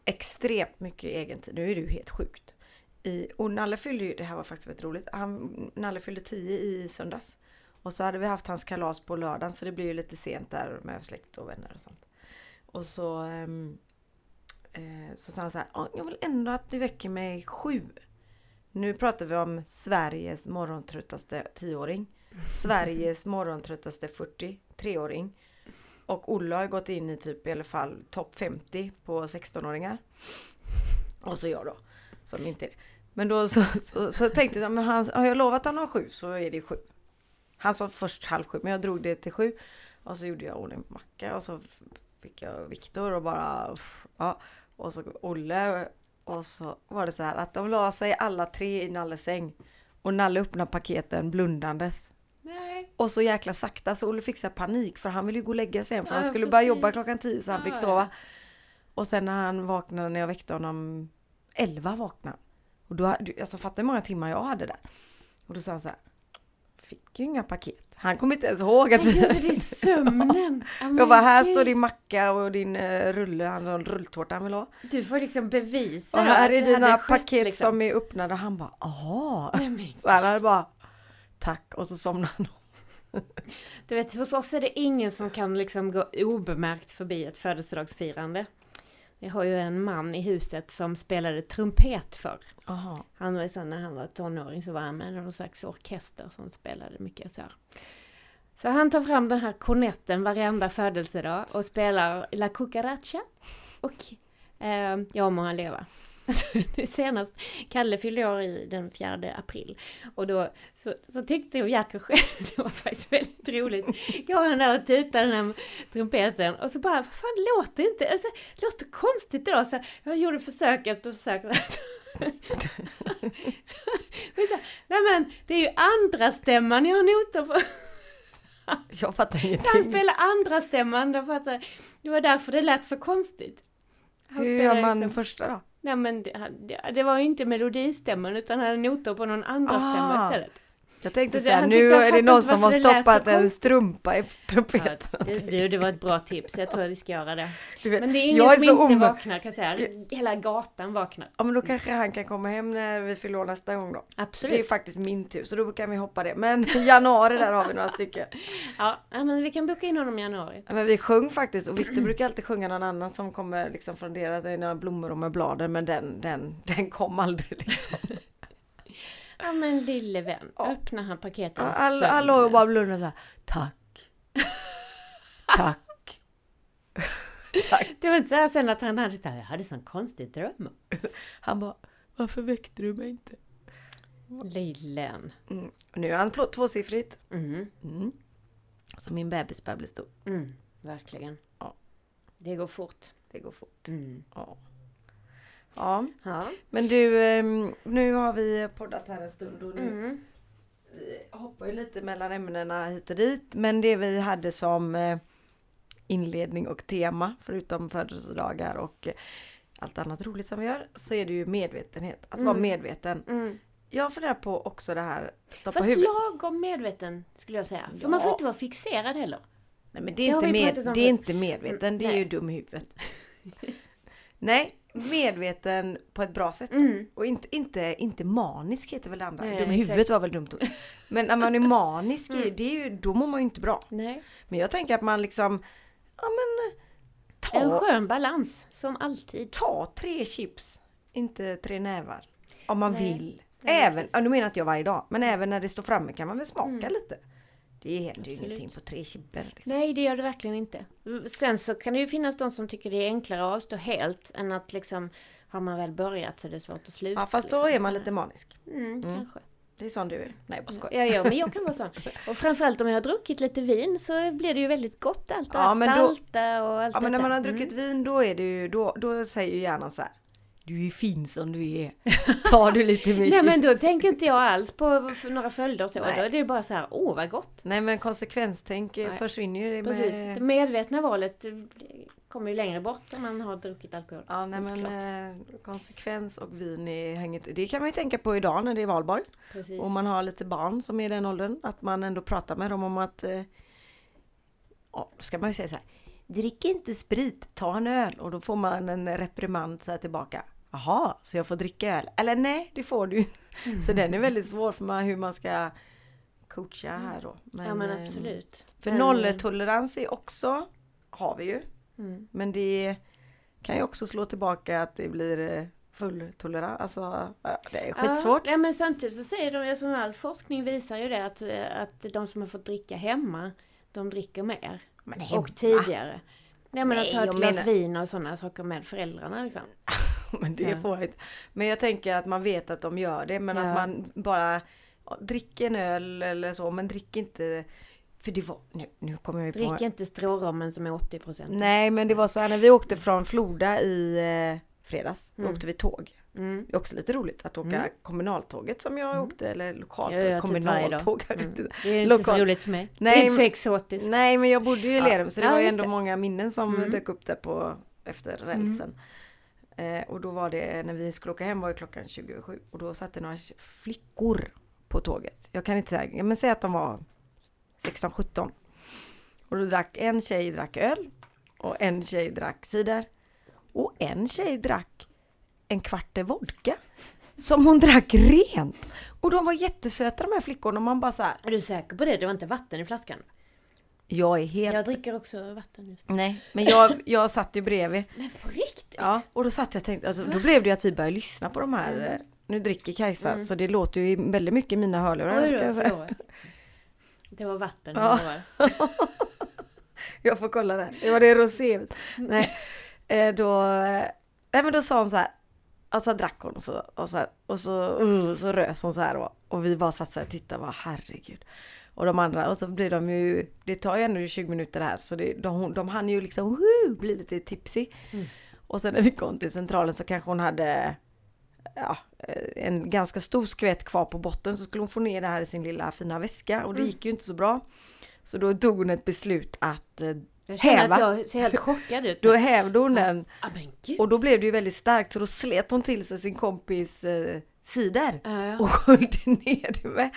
extremt mycket egen tid. Nu är det ju helt sjukt. I, och Nalle fyllde ju, det här var faktiskt rätt roligt. Han, Nalle fyllde 10 i söndags. Och så hade vi haft hans kalas på lördagen så det blir ju lite sent där med släkt och vänner och sånt. Och så, ehm, eh, så sa han så här, "Ja, jag vill ändå att du väcker mig sju. Nu pratar vi om Sveriges morgontröttaste 10-åring. Sveriges morgontröttaste 43-åring. Och Olle har gått in i typ i alla fall topp 50 på 16-åringar. Och så jag då. Som inte är det. Men då så, så, så tänkte jag, men han, har jag lovat honom sju så är det sju. Han sa först halv sju men jag drog det till sju. Och så gjorde jag ordning på macka och så fick jag Viktor och bara ja. Och så Olle och så var det så här att de la sig alla tre i Nalles säng. Och Nalle öppnade paketen blundandes. Nej. Och så jäkla sakta så Olle fick så panik för han ville ju gå och lägga sig igen för Ja, han skulle börja precis. jobba klockan 10 så han Ja, fick sova. Och sen när han vaknade när jag väckte honom 11 vaknade. Och då, alltså fattar hur många timmar jag hade där. Och då sa han så här. Fick ju inga paket. Han kommer inte ens ihåg att vi gjorde det i sömnen. Jag bara, här står din macka och din uh, rulle, han har en rulltårta han vill ha. Du får liksom bevisa Och här är dina hade skett, paket liksom. som är öppnade. Han bara, aha. Nej, Så han hade bara, tack och så somnade han. Du vet, hos oss är det ingen som kan liksom gå obemärkt förbi ett födelsedagsfirande. Vi har ju en man i huset som spelade trumpet för. Aha. Han var så när han var tonåring så var han med i någon slags orkester som spelade mycket så här. Så han tar fram den här kornetten varenda födelsedag och spelar La Cucaracha. Och eh, ja må han leva. Nu senast, Kalle fyllde år i den 4 april. Och då så, så tyckte jag Jerker själv, det var faktiskt väldigt roligt. Går han där och tutar den här trumpeten och så bara, vad fan låter inte, alltså, låter konstigt idag. Så jag gjorde försök efter försök. Nej men, det är ju andra stämman jag har noter på. Jag fattar Så han ingenting. spelar andra stämman därför att det- var därför det lät så konstigt. Han Hur gör man liksom- första då? Nej men det, det, var ju inte melodistämman utan han hade noter på någon andra Ah. stämma istället. Jag tänkte Så här, nu är det någon som har stoppat en strumpa i Ja, trumpeten. det, det, det var ett bra tips, jag tror att vi ska göra det. Du vet, Men det är ingen är som inte om- vaknar kan jag säga. Hela gatan vaknar. Ja men då kanske han kan komma hem när vi fyller nästa gång då. Absolut. Det är faktiskt min tur så då kan vi hoppa det. Men i januari där har vi några stycken. Ja, ja, men vi kan boka in honom i januari. Ja, Men vi sjöng faktiskt och Victor brukar alltid sjunga någon annan som kommer liksom från deras, några blommor och med bladen men den, den, den kom aldrig liksom. Ja men lille vän, Ja. öppnar han paketen sömnen. alla låg och bara blundade såhär, tack. Tack. tack. Det var inte så här sen att han hade så här, jag hade sån konstig dröm. Han bara, varför väckte du mig inte? Lillen. Mm. Nu är han tvåsiffrigt. Mm, Mm. Så min bebis börjar bli stor. mm, verkligen. Ja. Det går fort. Det går fort. Mm. Ja. Ja, Ja. men du, ehm, nu har vi poddat här en stund och nu Mm. vi hoppar ju lite mellan ämnena hit och dit. Men det vi hade som eh, inledning och tema, förutom födelsedagar och eh, allt annat roligt som vi gör, så är det ju medvetenhet. Att vara Mm. medveten. Mm. Jag funderar på också det här, stoppa Fast huvudet. lagom medveten skulle jag säga. För Ja. man får inte vara fixerad heller. Nej men det är, Det inte, med, det är inte medveten, det är Mm, ju nej. dum huvudet. Nej, medveten på ett bra sätt. Mm. Och inte, inte, inte manisk heter väl det andra. Nej, dum i huvudet var väl dumt ord. Men när man är manisk, Mm. det är ju, då mår man ju inte bra. Nej. Men jag tänker att man liksom, ja men En ta, skön balans, som alltid. ta tre chips, inte tre nävar. Om man Nej. vill. Nej, även, ja, nu menar inte jag varje dag, men även när det står framme kan man väl smaka Mm. lite. Det händer ju ingenting på tre chipper. Liksom. Nej, det gör det verkligen inte. Sen så kan det ju finnas de som tycker det är enklare att avstå helt än att liksom har man väl börjat så är det svårt att sluta. Ja fast då liksom. är man lite manisk. Mm, Mm. kanske. Det är sån du är. Nej, bara skojar. Ja, ja, men jag kan vara sån. Och framförallt om jag har druckit lite vin så blir det ju väldigt gott allt det ja, här salta och allt Ja, men när man har druckit mm. vin då är det ju, då, då säger ju hjärnan så här. Du är fin som du är. Tar du lite mer Nej men då tänker inte jag alls på några följder och så. Nej. Då är det bara så här, åh vad gott! Nej men konsekvenstänk Nej. försvinner ju. Med... Precis, det medvetna valet kommer ju längre bort om man har druckit alkohol. Ja, nej men eh, konsekvens och vin är hänget. Det kan man ju tänka på idag när det är valborg. Precis. Och man har lite barn som är i den åldern. Att man ändå pratar med dem om att eh, ja, ska man ju säga så här. Drick inte sprit, ta en öl. Och då får man en reprimand så här tillbaka. Jaha, så jag får dricka öl? Eller nej, det får du mm. Så den är väldigt svår för man, hur man ska coacha här då. Men, ja men eh, absolut. För nolltolerans är också, har vi ju. Mm. Men det kan ju också slå tillbaka att det blir eh, full tolerans. Alltså, det är skitsvårt. Ja, men samtidigt så säger de, som all forskning visar ju det att, att de som har fått dricka hemma, de dricker mer. Och tidigare. Ja men att ta ett glas menar... vin och sådana saker med föräldrarna liksom. men det är ja. fånigt. Men jag tänker att man vet att de gör det men ja. att man bara dricker en öl eller så men drick inte för det var, nu, nu kommer jag på... Drick inte strårommen som är 80%. Nej men det var så här när vi åkte från Floda i eh, fredags. Mm. åkte vi tåg. Mm. Det är också lite roligt att åka mm. kommunaltåget som jag mm. åkte eller lokalt ja, typ kommunaltåg. Typ mm. Det är inte Lokal... så roligt för mig. Nej, det är inte så exotiskt. Nej men jag bodde ju i Lerum så det ja, var ju ändå det. många minnen som mm. dök upp där på efter rälsen. Eh, och då var det när vi skulle åka hem var det klockan 27 och då satt det några flickor på tåget. Jag kan inte säga, men säg att de var 16-17. Och då drack en tjej drack öl och en tjej drack cider. Och en tjej drack en kvarte vodka. Som hon drack rent! Och de var jättesöta de här flickorna och man bara så här, Är du säker på det? Det var inte vatten i flaskan? Jag är helt... Jag dricker också vatten just nu. Nej, men jag, jag satt ju bredvid. Men på riktigt? Ja, och då satt jag och tänkte, alltså, då blev det ju att vi började lyssna på de här. Mm. Nu dricker Kajsa, mm. så det låter ju väldigt mycket i mina hörlurar. Oj då, förlåt. Det var vatten ja. jag får kolla det. Det var det rosé. Nej, eh, då, eh, nej men då sa hon så här. Alltså drack hon och så, och så, och så, uh, så rös hon så här då. Och vi bara satt så här och tittade, bara herregud. Och de andra, och så blir de ju, det tar ju ändå 20 minuter här så det, de, de hann ju liksom uh, bli lite tipsy. Mm. Och sen när vi kom till centralen så kanske hon hade ja, eh, en ganska stor skvätt kvar på botten så skulle hon få ner det här i sin lilla fina väska och det mm. gick ju inte så bra. Så då tog hon ett beslut att jag häva. att jag ser helt chockad ut. Då hävde hon den. Ah, och då blev det ju väldigt starkt så då slet hon till sig sin kompis eh, cider. Uh. Och sköljde ner det med.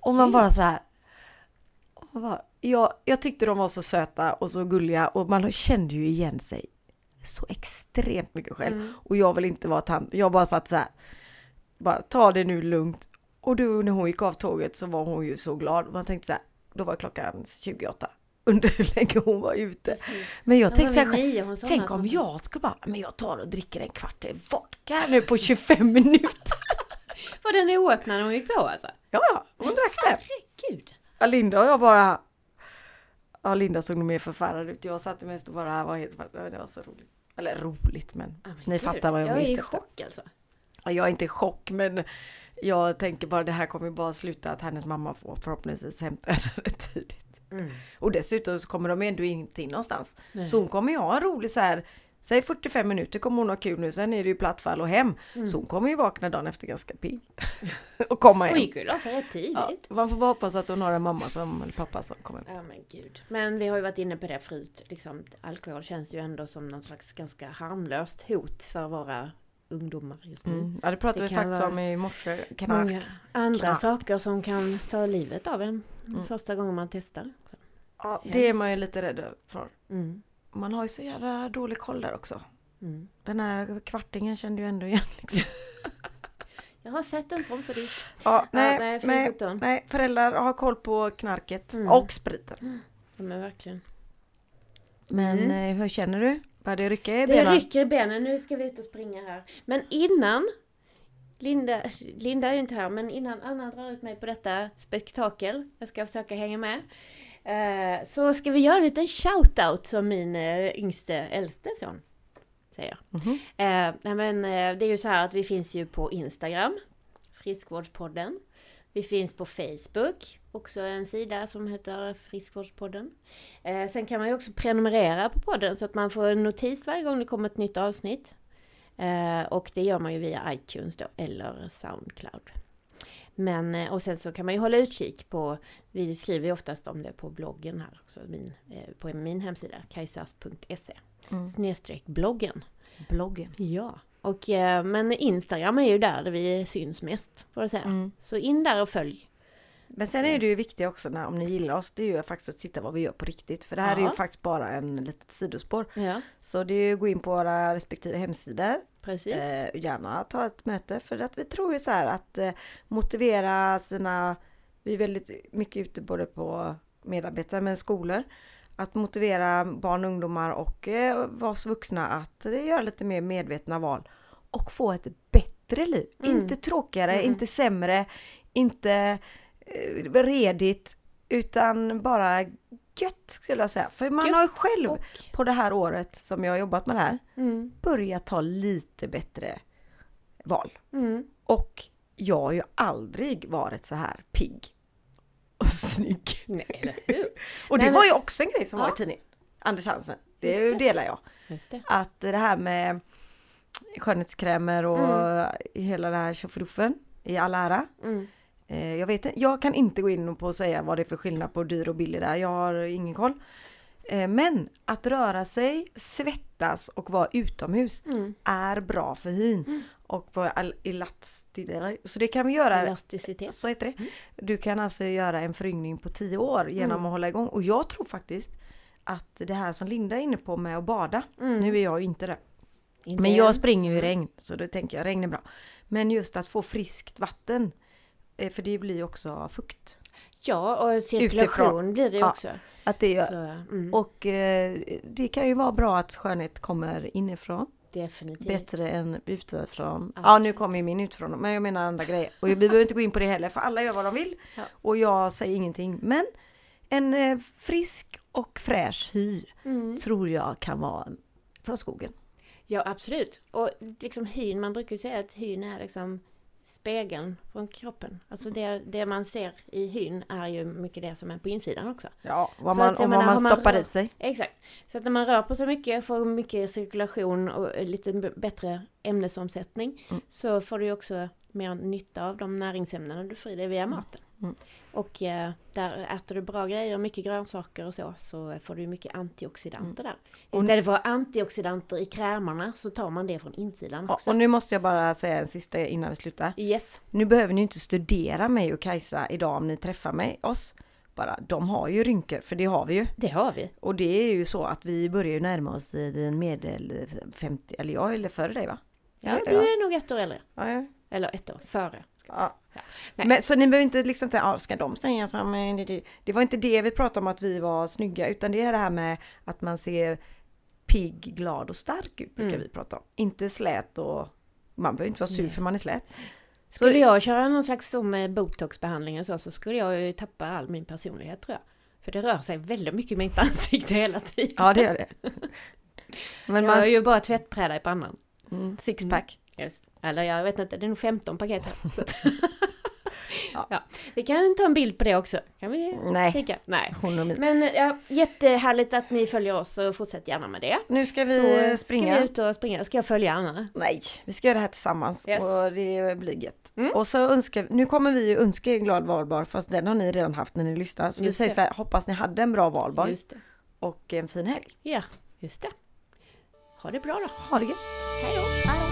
Och man bara så här. Jag, jag tyckte de var så söta och så gulliga och man kände ju igen sig så extremt mycket själv. Mm. Och jag vill inte vara tant. Jag bara satt så här. Bara ta det nu lugnt. Och då när hon gick av tåget så var hon ju så glad. Man tänkte så här. Då var klockan 28. Under hur länge hon var ute. Precis. Men jag tänkte så här, tänk om jag skulle bara, men jag tar och dricker en kvart vodka nu på 25 minuter. Var den oöppnad när hon gick på alltså? Ja, hon drack den. Herregud. Ja, Linda och jag bara, ja Linda såg nog mer förfärad ut. Jag satt mest och bara var helt, det var så roligt. Eller roligt men, oh ni Gud. fattar vad jag menar. Jag är i chock alltså. Ja, jag är inte i chock men jag tänker bara det här kommer bara sluta att hennes mamma får förhoppningsvis hämta henne tidigt. Mm. Och dessutom så kommer de ändå inte in någonstans. Nej. Så hon kommer ju ha en rolig så här Säg 45 minuter kommer hon ha kul nu, sen är det ju platt fall och hem. Mm. Så hon kommer ju vakna dagen efter ganska pigg. och komma hem. Hon gick ju rätt tidigt. Ja, man får bara hoppas att hon har en mamma som, eller pappa som kommer Ja men gud. Men vi har ju varit inne på det förut. Liksom, alkohol känns ju ändå som någon slags ganska harmlöst hot för våra ungdomar just nu. Mm. Ja det pratade det vi faktiskt om i morse. Knark. Många andra Knark. saker som kan ta livet av en mm. första gången man testar. Ja det är man ju lite rädd för. Mm man har ju så jävla dålig koll där också. Mm. Den här kvartingen kände ju ändå igen liksom. Jag har sett en sån förut. Ja, nej, ja, nej, nej, nej, föräldrar har koll på knarket mm. och spriten. Ja men verkligen. Men mm. Eh, hur känner du? Börjar det rycka i benen? Det rycker i benen, nu ska vi ut och springa här. Men innan Linda, Linda är ju inte här, men innan Anna drar ut mig på detta spektakel, jag ska försöka hänga med. Eh, så ska vi göra en liten shout-out som min eh, yngste, äldste son säger. Mm -hmm. eh, men, eh, det är ju så här att vi finns ju på Instagram, Friskvårdspodden. Vi finns på Facebook, också en sida som heter Friskvårdspodden. Eh, sen kan man ju också prenumerera på podden så att man får en notis varje gång det kommer ett nytt avsnitt. Eh, och det gör man ju via iTunes då, eller Soundcloud. Men, eh, och sen så kan man ju hålla utkik på, vi skriver ju oftast om det på bloggen här också, min, eh, på min hemsida, kajsas.se. Mm. Snedstreck bloggen. Bloggen. Ja. Och, eh, men Instagram är ju där, vi syns mest, får jag säga. Mm. Så in där och följ. Men sen är det ju viktigt också när, om ni gillar oss, det är ju faktiskt att titta vad vi gör på riktigt. För det här är Ja. ju faktiskt bara en litet sidospår. Ja, Så det är ju att gå in på våra respektive hemsidor. precis. Eh, gärna ta ett möte för att vi tror ju så här att eh, motivera sina, vi är väldigt mycket ute både på medarbetare men skolor. Att motivera barn ungdomar och eh, oss vuxna att göra lite mer medvetna val. Och få ett bättre liv. Mm. Inte tråkigare, Mm. inte sämre, inte eh, redigt. Utan bara gött skulle jag säga. För man Gött har ju själv och, på det här året som jag har jobbat med det här mm, börjat ta lite bättre val. mm. Och jag har ju aldrig varit så här pigg och snygg. Nej, eller hur? Och det Nej, men- var ju också en grej som Ja. var i tidningen. Anders Hansen. Det, det. delar jag. Det. Att det här med skönhetskrämer och Mm. hela det här tjofruffen i all ära. Mm. Jag, vet, jag kan inte gå in på och säga vad det är för skillnad på dyr och billig där. Jag har ingen koll. Eh, Men att röra sig, svettas och vara utomhus Mm. är bra för hyn. Och på elastisk, så det kan vi göra, Elasticitet. så heter det. Du kan alltså göra en föryngring på 10 år genom Mm. att hålla igång. Och jag tror faktiskt att det här som Linda är inne på med att bada. Mm. Nu är jag ju inte det. Inte Men jag springer ju i regn så då tänker jag regn är bra. Men just att få friskt vatten. eh, För det blir ju också fukt. Ja, och cirkulation Utifrån. blir det ju Ja. också. Att det. Så, mm, Och eh, det kan ju vara bra att skönhet kommer inifrån. definitivt. Bättre än utifrån. Ja Absolut. nu kommer ju min utifrån men jag menar andra grejer. Och vi behöver inte gå in på det heller för alla gör vad de vill. Ja. Och jag säger ingenting. Men en eh, frisk och fräsch hy Mm. tror jag kan vara från skogen. Ja, absolut. Och liksom hyn, man brukar ju säga att hyn är liksom spegeln från kroppen. Alltså det, det man ser i hyn är ju mycket det som är på insidan också. Ja, vad man, att och vad menar, man har man stoppar rör- i sig. Exakt. Så att när man rör på sig mycket, får mycket cirkulation och lite bättre ämnesomsättning Mm. så får du också mer nytta av de näringsämnena du får i dig via maten. Mm. Och eh, där äter du bra grejer, mycket grönsaker och så, så får du mycket antioxidanter där. Mm. Och- Istället för antioxidanter i krämarna så tar man det från insidan Ja, också. och nu måste jag bara säga en sista innan vi slutar. Yes. Nu behöver ni inte studera mig och Kajsa idag om ni träffar mig, oss. Bara, de har ju rynkor, för det har vi ju. Det har vi. Och det är ju så att vi börjar ju närma oss en medel 50, eller jag eller före dig va? Ja, Ja, du ja. är nog ett år äldre. Ja, ja. Eller ett år före. Ska jag säga. Ja. Nej. Men, så ni behöver inte liksom säga, ah, ska de eh, det, var inte det vi pratade om att vi var snygga utan det är det här med att man ser pigg, glad och stark ut brukar Mm. vi prata om. Inte slät och man behöver inte vara sur Nej. för man är slät. Skulle jag köra någon slags sån eh, botoxbehandling och så, så skulle jag ju tappa all min personlighet tror jag. För det rör sig väldigt mycket i mitt ansikte hela tiden. Ja det gör det. Men jag har man, ju bara tvättbräda i pannan. mm, sixpack. Just. Eller jag vet inte, det är nog 15 paket här. Ja. ja. Vi kan ta en bild på det också. Kan vi Nej. kika? Nej. Men ja, jättehärligt att ni följer oss och fortsätt gärna med det. Nu ska vi så springa. ska vi ut och springa. Ska jag följa Anna? Nej, vi ska göra det här tillsammans Yes. och det blir gött. Mm. Och så önskar, nu kommer vi ju önska er glad valbar fast den har ni redan haft när ni lyssnar. Så vi Just säger det. så här, hoppas ni hade en bra det. och en fin helg. Ja, just det. Ha det bra då. Ha det gött! Hej då!